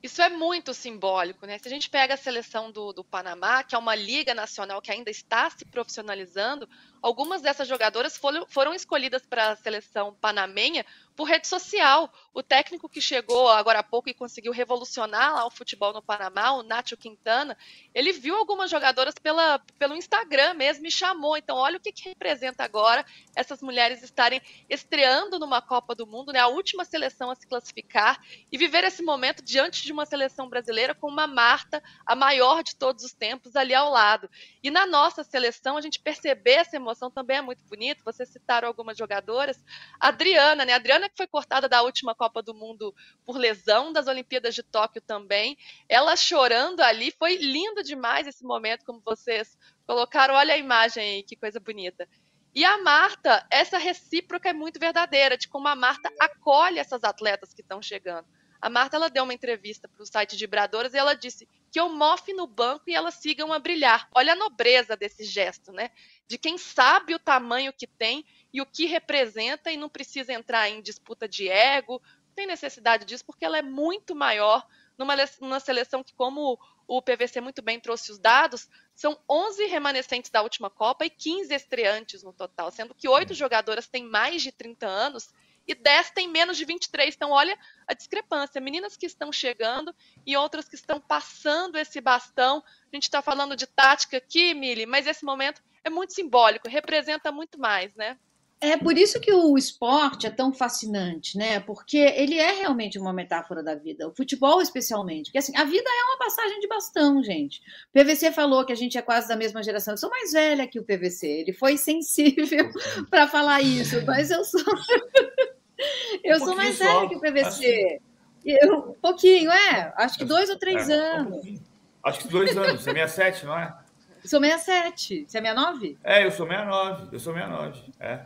Isso é muito simbólico, né? Se a gente pega a seleção do, do Panamá, que é uma liga nacional que ainda está se profissionalizando, algumas dessas jogadoras foram, foram escolhidas para a seleção panamenha por rede social. O técnico que chegou agora há pouco e conseguiu revolucionar lá o futebol no Panamá, o Nacho Quintana, ele viu algumas jogadoras pela, pelo Instagram mesmo e chamou. Então, olha o que, que representa agora essas mulheres estarem estreando numa Copa do Mundo, né? A última seleção a se classificar e viver esse momento diante de uma seleção brasileira com uma Marta, a maior de todos os tempos, ali ao lado. E na nossa seleção, a gente perceber essa emoção também é muito bonito. Vocês citaram algumas jogadoras. Adriana, né? Adriana que foi cortada da última Copa do Mundo por lesão, das Olimpíadas de Tóquio também. Ela chorando ali, foi lindo demais esse momento, como vocês colocaram. Olha a imagem aí, que coisa bonita. E a Marta, essa recíproca é muito verdadeira, de como a Marta acolhe essas atletas que estão chegando. A Marta ela deu uma entrevista para o site de Vibradoras e ela disse que eu mofe no banco e elas sigam a brilhar. Olha a nobreza desse gesto, né? De quem sabe o tamanho que tem e o que representa e não precisa entrar em disputa de ego, não tem necessidade disso, porque ela é muito maior numa, numa seleção que, como o PVC muito bem trouxe os dados, são 11 remanescentes da última Copa e 15 estreantes no total, sendo que oito jogadoras têm mais de 30 anos e 10 têm menos de 23. Então, olha a discrepância. Meninas que estão chegando e outras que estão passando esse bastão. A gente está falando de tática aqui, Mili, mas esse momento é muito simbólico, representa muito mais, né? É por isso que o esporte é tão fascinante, né? Porque ele é realmente uma metáfora da vida, o futebol especialmente. Porque assim, a vida é uma passagem de bastão, gente. O PVC falou que a gente é quase da mesma geração. Eu sou mais velha que o PVC. Ele foi sensível para falar isso, mas eu sou Eu um sou mais velha que o PVC. Eu, um pouquinho, é. Acho que dois ou três é, anos. Um Acho que dois anos. Você é 67, não é? Eu sou 67. Você é 69? É, eu sou 69. Eu sou 69. É.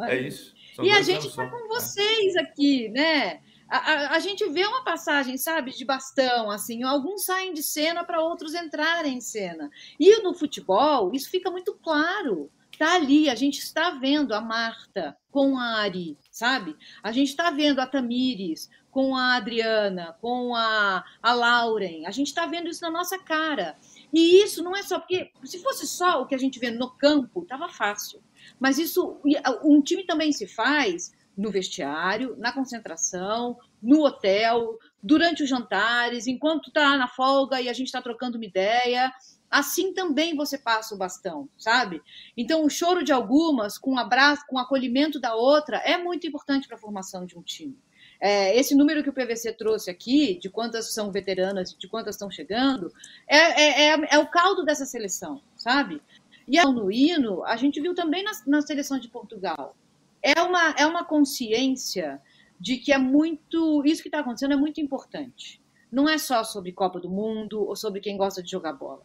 É isso. São e a gente está com vocês aqui, né? A, a, a, gente vê uma passagem, sabe, de bastão, assim, alguns saem de cena para outros entrarem em cena. E no futebol, isso fica muito claro. Tá ali, a gente está vendo a Marta com a Ari, sabe? A gente está vendo a Tamires com a Adriana, com a, a Lauren. A gente está vendo isso na nossa cara. E isso não é só porque, se fosse só o que a gente vê no campo, tava fácil. Mas isso, um time também se faz no vestiário, na concentração, no hotel, durante os jantares, enquanto está na folga e a gente está trocando uma ideia. Assim também você passa o bastão, sabe? Então, o choro de algumas, com um abraço, com o acolhimento da outra, é muito importante para a formação de um time. É, esse número que o PVC trouxe aqui, de quantas são veteranas, de quantas estão chegando, é, é, é, é o caldo dessa seleção, sabe? E no hino, a gente viu também na, na seleção de Portugal. É uma, é uma consciência de que é muito. Isso que está acontecendo é muito importante. Não é só sobre Copa do Mundo ou sobre quem gosta de jogar bola.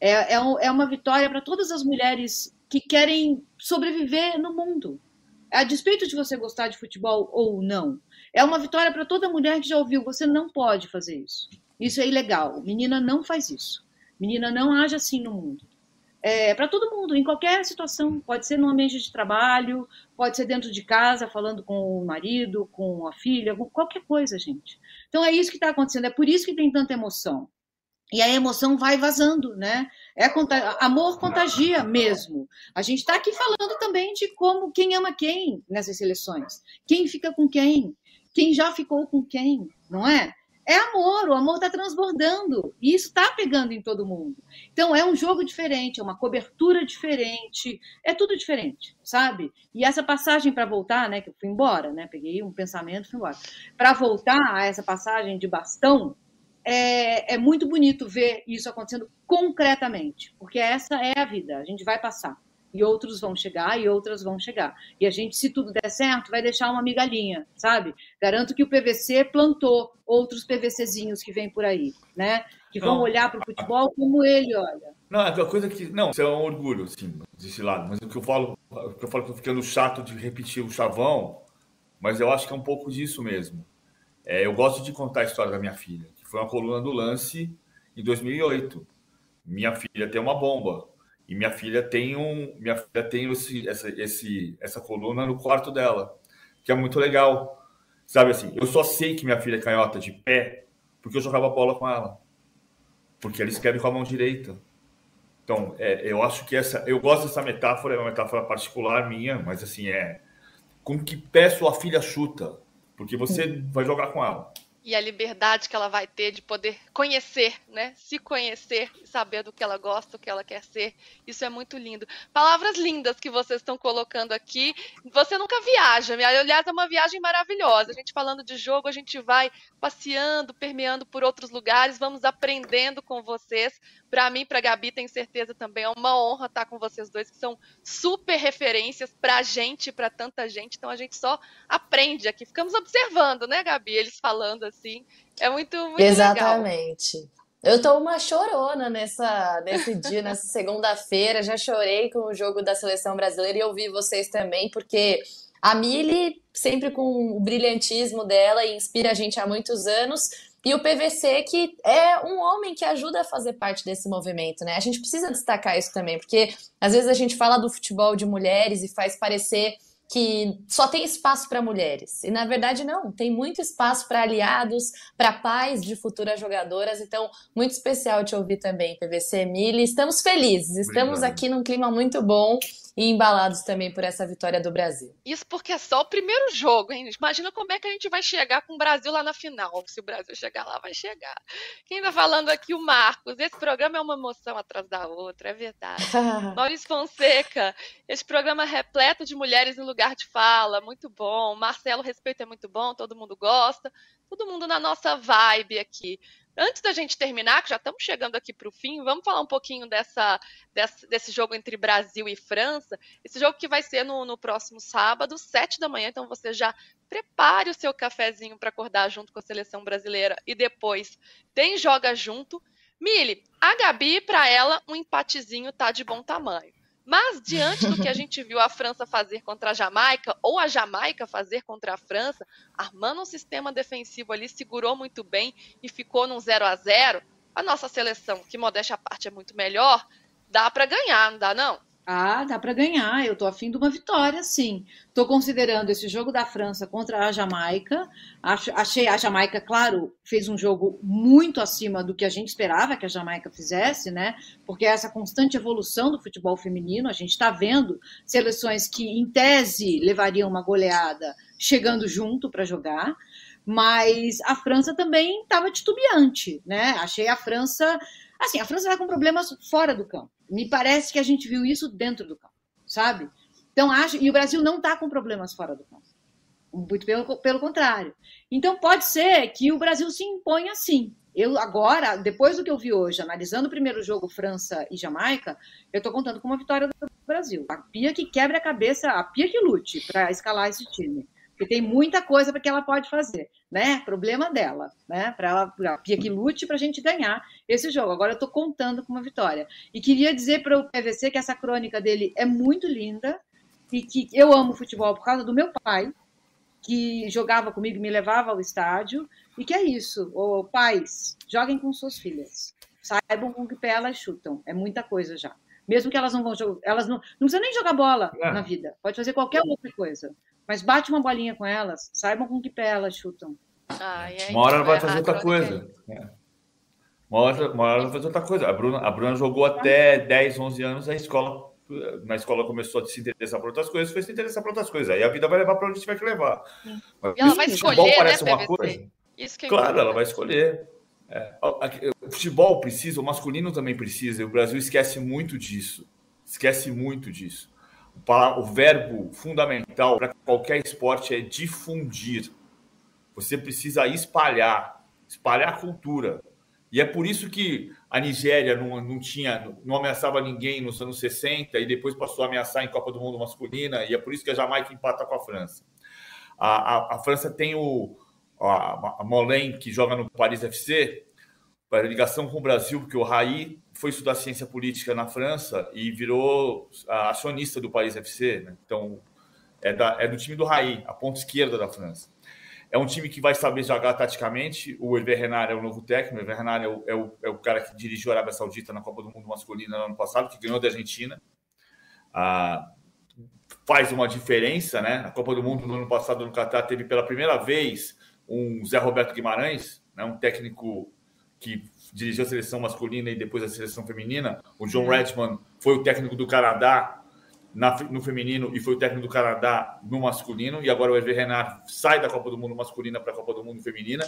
É, é, é uma vitória para todas as mulheres que querem sobreviver no mundo. A despeito de você gostar de futebol ou não. É uma vitória para toda mulher que já ouviu: você não pode fazer isso. Isso é ilegal. Menina não faz isso. Menina não age assim no mundo é, para todo mundo, em qualquer situação. Pode ser no ambiente de trabalho, pode ser dentro de casa, falando com o marido, com a filha, qualquer coisa, gente. Então é isso que está acontecendo, é por isso que tem tanta emoção. e a emoção vai vazando, né? É amor contagia mesmo. A gente está aqui falando também de como quem ama quem nessas seleções, quem fica com quem, quem já ficou com quem, não é? É amor, o amor está transbordando e isso está pegando em todo mundo. Então é um jogo diferente, é uma cobertura diferente, é tudo diferente, sabe? E essa passagem para voltar, né? Que eu fui embora, né? Peguei um pensamento, fui embora. Para voltar a essa passagem de bastão, é, é muito bonito ver isso acontecendo concretamente, porque essa é a vida, a gente vai passar. E outros vão chegar e outras vão chegar. E a gente, se tudo der certo, vai deixar uma migalhinha, sabe? Garanto que o PVC plantou outros PVCzinhos que vêm por aí, né? Que vão não. olhar para o futebol como ele olha. Não, é uma coisa que. Não, isso é um orgulho, assim, desse lado. Mas o que eu falo, o que eu falo que eu ficando chato de repetir o chavão, mas eu acho que é um pouco disso mesmo. É, eu gosto de contar a história da minha filha foi uma coluna do Lance em 2008. Minha filha tem uma bomba e minha filha tem um, minha filha tem esse, essa, esse, essa coluna no quarto dela, que é muito legal. Sabe assim, eu só sei que minha filha é canhota de pé porque eu jogava bola com ela, porque ela escreve com a mão direita. Então, é, eu acho que essa, eu gosto dessa metáfora, é uma metáfora particular minha, mas assim é com que pé sua filha chuta, porque você vai jogar com ela e a liberdade que ela vai ter de poder conhecer, né? Se conhecer e saber do que ela gosta, o que ela quer ser. Isso é muito lindo. Palavras lindas que vocês estão colocando aqui. Você nunca viaja, aliás, é uma viagem maravilhosa. A gente falando de jogo, a gente vai passeando, permeando por outros lugares, vamos aprendendo com vocês. Para mim, para Gabi, tenho certeza também é uma honra estar com vocês dois, que são super referências para a gente, para tanta gente. Então a gente só aprende aqui. Ficamos observando, né, Gabi? Eles falando assim. É muito, muito Exatamente. Legal. Eu tô uma chorona nessa, nesse dia, nessa segunda-feira. Já chorei com o jogo da seleção brasileira e ouvi vocês também, porque a Mili, sempre com o brilhantismo dela, inspira a gente há muitos anos. E o PVC, que é um homem que ajuda a fazer parte desse movimento, né? A gente precisa destacar isso também, porque às vezes a gente fala do futebol de mulheres e faz parecer que só tem espaço para mulheres. E na verdade não, tem muito espaço para aliados, para pais de futuras jogadoras. Então, muito especial te ouvir também, PVC Mili. Estamos felizes, estamos Obrigado. aqui num clima muito bom e embalados também por essa vitória do Brasil. Isso porque é só o primeiro jogo, hein? Imagina como é que a gente vai chegar com o Brasil lá na final. Se o Brasil chegar lá, vai chegar. Quem tá falando aqui, o Marcos. Esse programa é uma emoção atrás da outra, é verdade. Maurício Fonseca, esse programa é repleto de mulheres em lugar de fala, muito bom. Marcelo, respeito é muito bom, todo mundo gosta. Todo mundo na nossa vibe aqui. Antes da gente terminar, que já estamos chegando aqui para o fim, vamos falar um pouquinho dessa, desse jogo entre Brasil e França. Esse jogo que vai ser no, no próximo sábado, sete da manhã. Então você já prepare o seu cafezinho para acordar junto com a seleção brasileira e depois tem joga junto. Mili, a Gabi, para ela, um empatezinho tá de bom tamanho. Mas, diante do que a gente viu a França fazer contra a Jamaica, ou a Jamaica fazer contra a França, armando um sistema defensivo ali, segurou muito bem e ficou num 0 a 0 a nossa seleção, que modéstia à parte é muito melhor, dá para ganhar, não dá não? Ah, dá para ganhar. Eu tô afim de uma vitória, sim. Tô considerando esse jogo da França contra a Jamaica. Achei a Jamaica, claro, fez um jogo muito acima do que a gente esperava que a Jamaica fizesse, né? Porque essa constante evolução do futebol feminino, a gente está vendo seleções que, em tese, levariam uma goleada chegando junto para jogar. Mas a França também estava titubeante, né? Achei a França. Assim, a França está com problemas fora do campo. Me parece que a gente viu isso dentro do campo, sabe? Então, acho. E o Brasil não está com problemas fora do campo. Muito pelo, pelo contrário. Então, pode ser que o Brasil se imponha assim. Eu agora, depois do que eu vi hoje, analisando o primeiro jogo França e Jamaica, eu estou contando com uma vitória do Brasil. A Pia que quebra a cabeça, a Pia que lute para escalar esse time porque tem muita coisa que ela pode fazer, né? Problema dela, né? Para ela, a Pia que lute para a gente ganhar esse jogo. Agora eu estou contando com uma vitória. E queria dizer para o PVC que essa crônica dele é muito linda e que eu amo futebol por causa do meu pai, que jogava comigo, me levava ao estádio, e que é isso. Ô, pais, joguem com suas filhas. Saibam com que pé elas chutam. É muita coisa já. Mesmo que elas não vão jogar, elas não, não precisam nem jogar bola é. na vida. Pode fazer qualquer outra coisa. Mas bate uma bolinha com elas, saibam com que pé elas chutam. Ai, Uma hora vai fazer outra coisa. É. Uma hora, uma hora vai fazer outra coisa. A Bruna, a Bruna jogou até 10, 11 anos a escola na escola começou a se interessar por outras coisas, foi se interessar por outras coisas. Aí a vida vai levar para onde tiver que levar. Mas, e ela vai escolher, né, parece uma coisa. Isso que é claro, ela vai escolher. É, o futebol precisa, o masculino também precisa, e o Brasil esquece muito disso. Esquece muito disso. O verbo fundamental para qualquer esporte é difundir. Você precisa espalhar, espalhar a cultura. E é por isso que a Nigéria não, não tinha, não ameaçava ninguém nos anos 60 e depois passou a ameaçar em Copa do Mundo masculina, e é por isso que a Jamaica empata com a França. A, a, a França tem o a, a Molen, que joga no Paris FC, para ligação com o Brasil, porque o Raí foi estudar ciência política na França e virou acionista do Paris FC. Né? Então, é, da, é do time do Raí, a ponta esquerda da França. É um time que vai saber jogar taticamente. O Hervé Renard é o novo técnico. O Hervé Renard é o, é, o, é o cara que dirigiu a Arábia Saudita na Copa do Mundo Masculina no ano passado, que ganhou da Argentina. Ah, faz uma diferença, né? A Copa do Mundo no ano passado no Catar teve pela primeira vez um Zé Roberto Guimarães, né? um técnico que dirigiu a seleção masculina e depois a seleção feminina. O John Redman foi o técnico do Canadá na, no feminino e foi o técnico do Canadá no masculino. E agora o Hervé Renard sai da Copa do Mundo masculina para a Copa do Mundo feminina.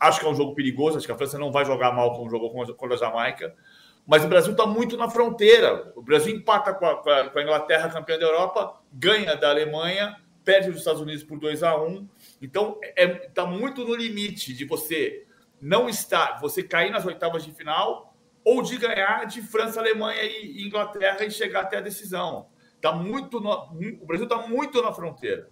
Acho que é um jogo perigoso. Acho que a França não vai jogar mal como jogou contra a Jamaica. Mas o Brasil está muito na fronteira. O Brasil empata com a, com a, Inglaterra, campeã da Europa, ganha da Alemanha, perde os Estados Unidos por 2 a 1 Então, está é, tá muito no limite de você não estar, você cair nas oitavas de final ou de ganhar de França, Alemanha e Inglaterra e chegar até a decisão. Tá muito no, o Brasil está muito na fronteira.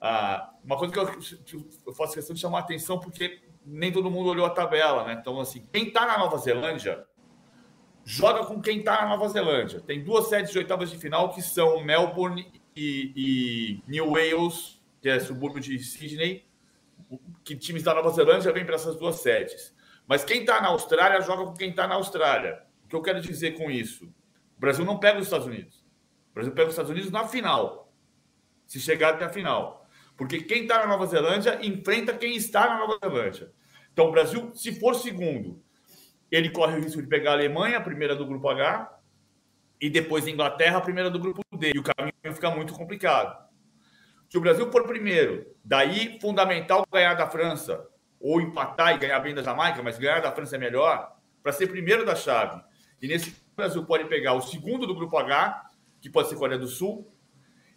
Ah, uma coisa que eu, eu, faço questão de chamar a atenção, porque nem todo mundo olhou a tabela, né? Então, assim, quem está na Nova Zelândia joga com quem está na Nova Zelândia. Tem duas sedes de oitavas de final que são Melbourne e, e New Wales, que é subúrbio de Sydney, que times da Nova Zelândia vêm para essas duas sedes. Mas quem está na Austrália joga com quem está na Austrália. O que eu quero dizer com isso? O Brasil não pega os Estados Unidos. O Brasil pega os Estados Unidos na final. Se chegar até a final. Porque quem está na Nova Zelândia enfrenta quem está na Nova Zelândia. Então, o Brasil, se for segundo, ele corre o risco de pegar a Alemanha, a primeira do grupo H, e depois a Inglaterra, a primeira do grupo D. E o caminho fica muito complicado. Se o Brasil for primeiro, daí fundamental ganhar da França, ou empatar e ganhar bem da Jamaica, mas ganhar da França é melhor, para ser primeiro da chave. E nesse o Brasil pode pegar o segundo do grupo H que pode ser Coreia do Sul,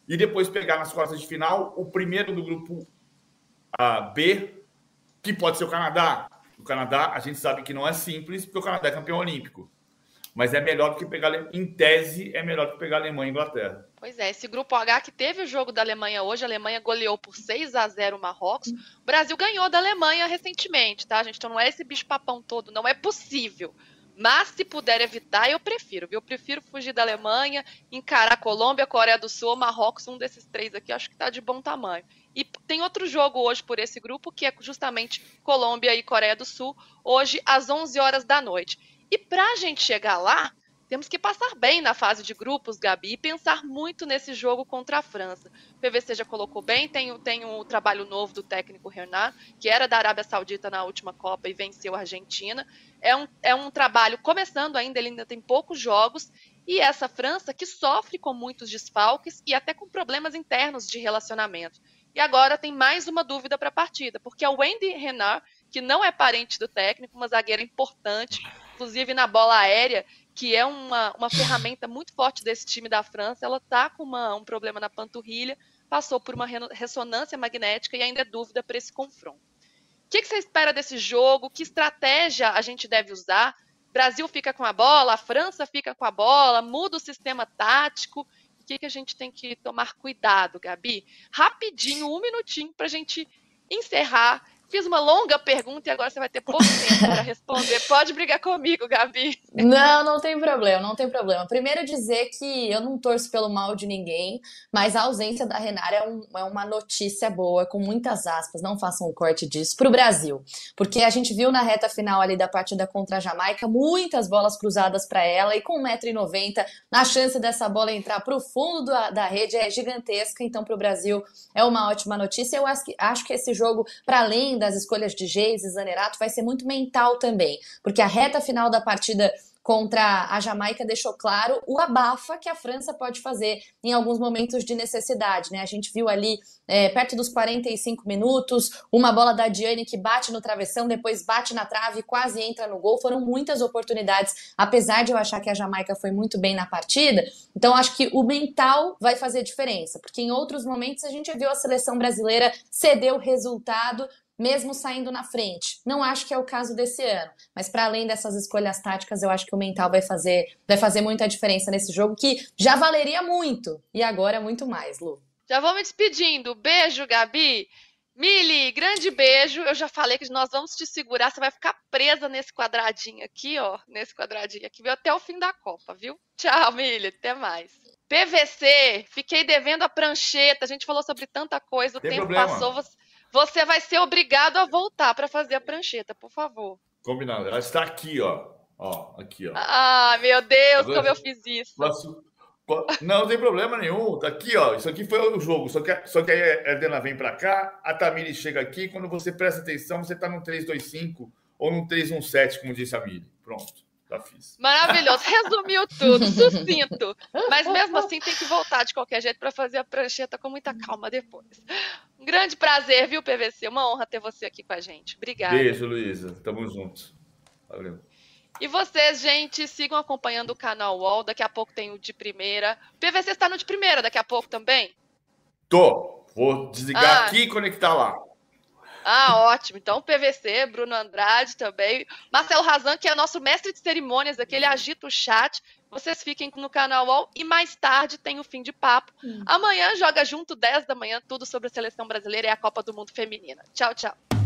e depois pegar nas quartas de final o primeiro do grupo B, que pode ser o Canadá. O Canadá, a gente sabe que não é simples, porque o Canadá é campeão olímpico. Mas é melhor do que pegar, em tese, é melhor do que pegar a Alemanha e a Inglaterra. Pois é, esse grupo H que teve o jogo da Alemanha hoje, a Alemanha goleou por 6 a 0 o Marrocos. O Brasil ganhou da Alemanha recentemente, tá, gente? Então não é esse bicho-papão todo, não é possível. Mas se puder evitar, eu prefiro, viu? Eu prefiro fugir da Alemanha, encarar a Colômbia, Coreia do Sul, Marrocos, um desses três aqui, acho que está de bom tamanho. E tem outro jogo hoje por esse grupo, que é justamente Colômbia e Coreia do Sul, hoje às 11 horas da noite. E para a gente chegar lá, temos que passar bem na fase de grupos, Gabi, e pensar muito nesse jogo contra a França. O PVC já colocou bem, tem, tem o trabalho novo do técnico Renan, que era da Arábia Saudita na última Copa e venceu a Argentina. É um, é um trabalho começando ainda, ele ainda tem poucos jogos, e essa França que sofre com muitos desfalques e até com problemas internos de relacionamento. E agora tem mais uma dúvida para a partida, porque a Wendy Renard, que não é parente do técnico, uma zagueira importante, inclusive na bola aérea, que é uma, uma ferramenta muito forte desse time da França, ela está com uma, um problema na panturrilha, passou por uma ressonância magnética e ainda é dúvida para esse confronto. O que, que, você espera desse jogo? Que estratégia a gente deve usar? Brasil fica com a bola, a França fica com a bola, muda o sistema tático. O que, que a gente tem que tomar cuidado, Gabi? Rapidinho, um minutinho para a gente encerrar Fiz uma longa pergunta e agora você vai ter pouco tempo para responder. Pode brigar comigo, Gabi. Não, não tem problema, não tem problema. Primeiro dizer que eu não torço pelo mal de ninguém, mas a ausência da Renara é, um, é uma notícia boa, com muitas aspas, não façam um corte disso, para o Brasil. Porque a gente viu na reta final ali da partida contra a Jamaica muitas bolas cruzadas para ela e com 1,90m, a chance dessa bola entrar para o fundo da, da rede é gigantesca. Então, para o Brasil é uma ótima notícia. Eu acho que, acho que esse jogo, para além das escolhas de Geis e Zanerato, vai ser muito mental também, porque a reta final da partida contra a Jamaica deixou claro o abafa que a França pode fazer em alguns momentos de necessidade. Né? A gente viu ali, é, perto dos 45 minutos, uma bola da Diane que bate no travessão, depois bate na trave e quase entra no gol. Foram muitas oportunidades, apesar de eu achar que a Jamaica foi muito bem na partida. Então, acho que o mental vai fazer diferença, porque em outros momentos a gente viu a seleção brasileira ceder o resultado mesmo saindo na frente. Não acho que é o caso desse ano, mas para além dessas escolhas táticas, eu acho que o mental vai fazer, vai fazer muita diferença nesse jogo que já valeria muito e agora muito mais, Lu. Já vou me despedindo. Beijo, Gabi. Mili, grande beijo. Eu já falei que nós vamos te segurar. Você vai ficar presa nesse quadradinho aqui, ó. Nesse quadradinho aqui, viu? Até o fim da Copa, viu? Tchau, Mili. Até mais. PVC, fiquei devendo a prancheta. A gente falou sobre tanta coisa. O Tem tempo problema. passou. Você você vai ser obrigado a voltar para fazer a prancheta, por favor. Combinado. Ela está aqui, ó. Ó, aqui, ó. Ah, meu Deus, Agora, como eu fiz isso. Posso... Não, não tem problema nenhum. Tá aqui, ó. Isso aqui foi o jogo. Só que, só que aí a Helena vem para cá, a Tamiri chega aqui. Quando você presta atenção, você tá no 325 ou no 317, como disse a Miri. Pronto. Já fiz. Maravilhoso. Resumiu tudo, sucinto. Mas mesmo assim tem que voltar de qualquer jeito para fazer a prancheta com muita calma depois. Um grande prazer, viu, PVC? Uma honra ter você aqui com a gente. Obrigada. Beijo, Luísa. Tamo juntos. Valeu. E vocês, gente, sigam acompanhando o canal UOL. Daqui a pouco tem o de primeira. PVC está no de primeira daqui a pouco também? Tô. Vou desligar ah. aqui e conectar lá. Ah, ótimo. Então, PVC, Bruno Andrade também. Marcelo Razan, que é nosso mestre de cerimônias aqui, ele agita o chat. Vocês fiquem no canal UOL e mais tarde tem o fim de papo. Hum. Amanhã joga junto, 10 da manhã, tudo sobre a seleção brasileira e a Copa do Mundo Feminina. Tchau, tchau.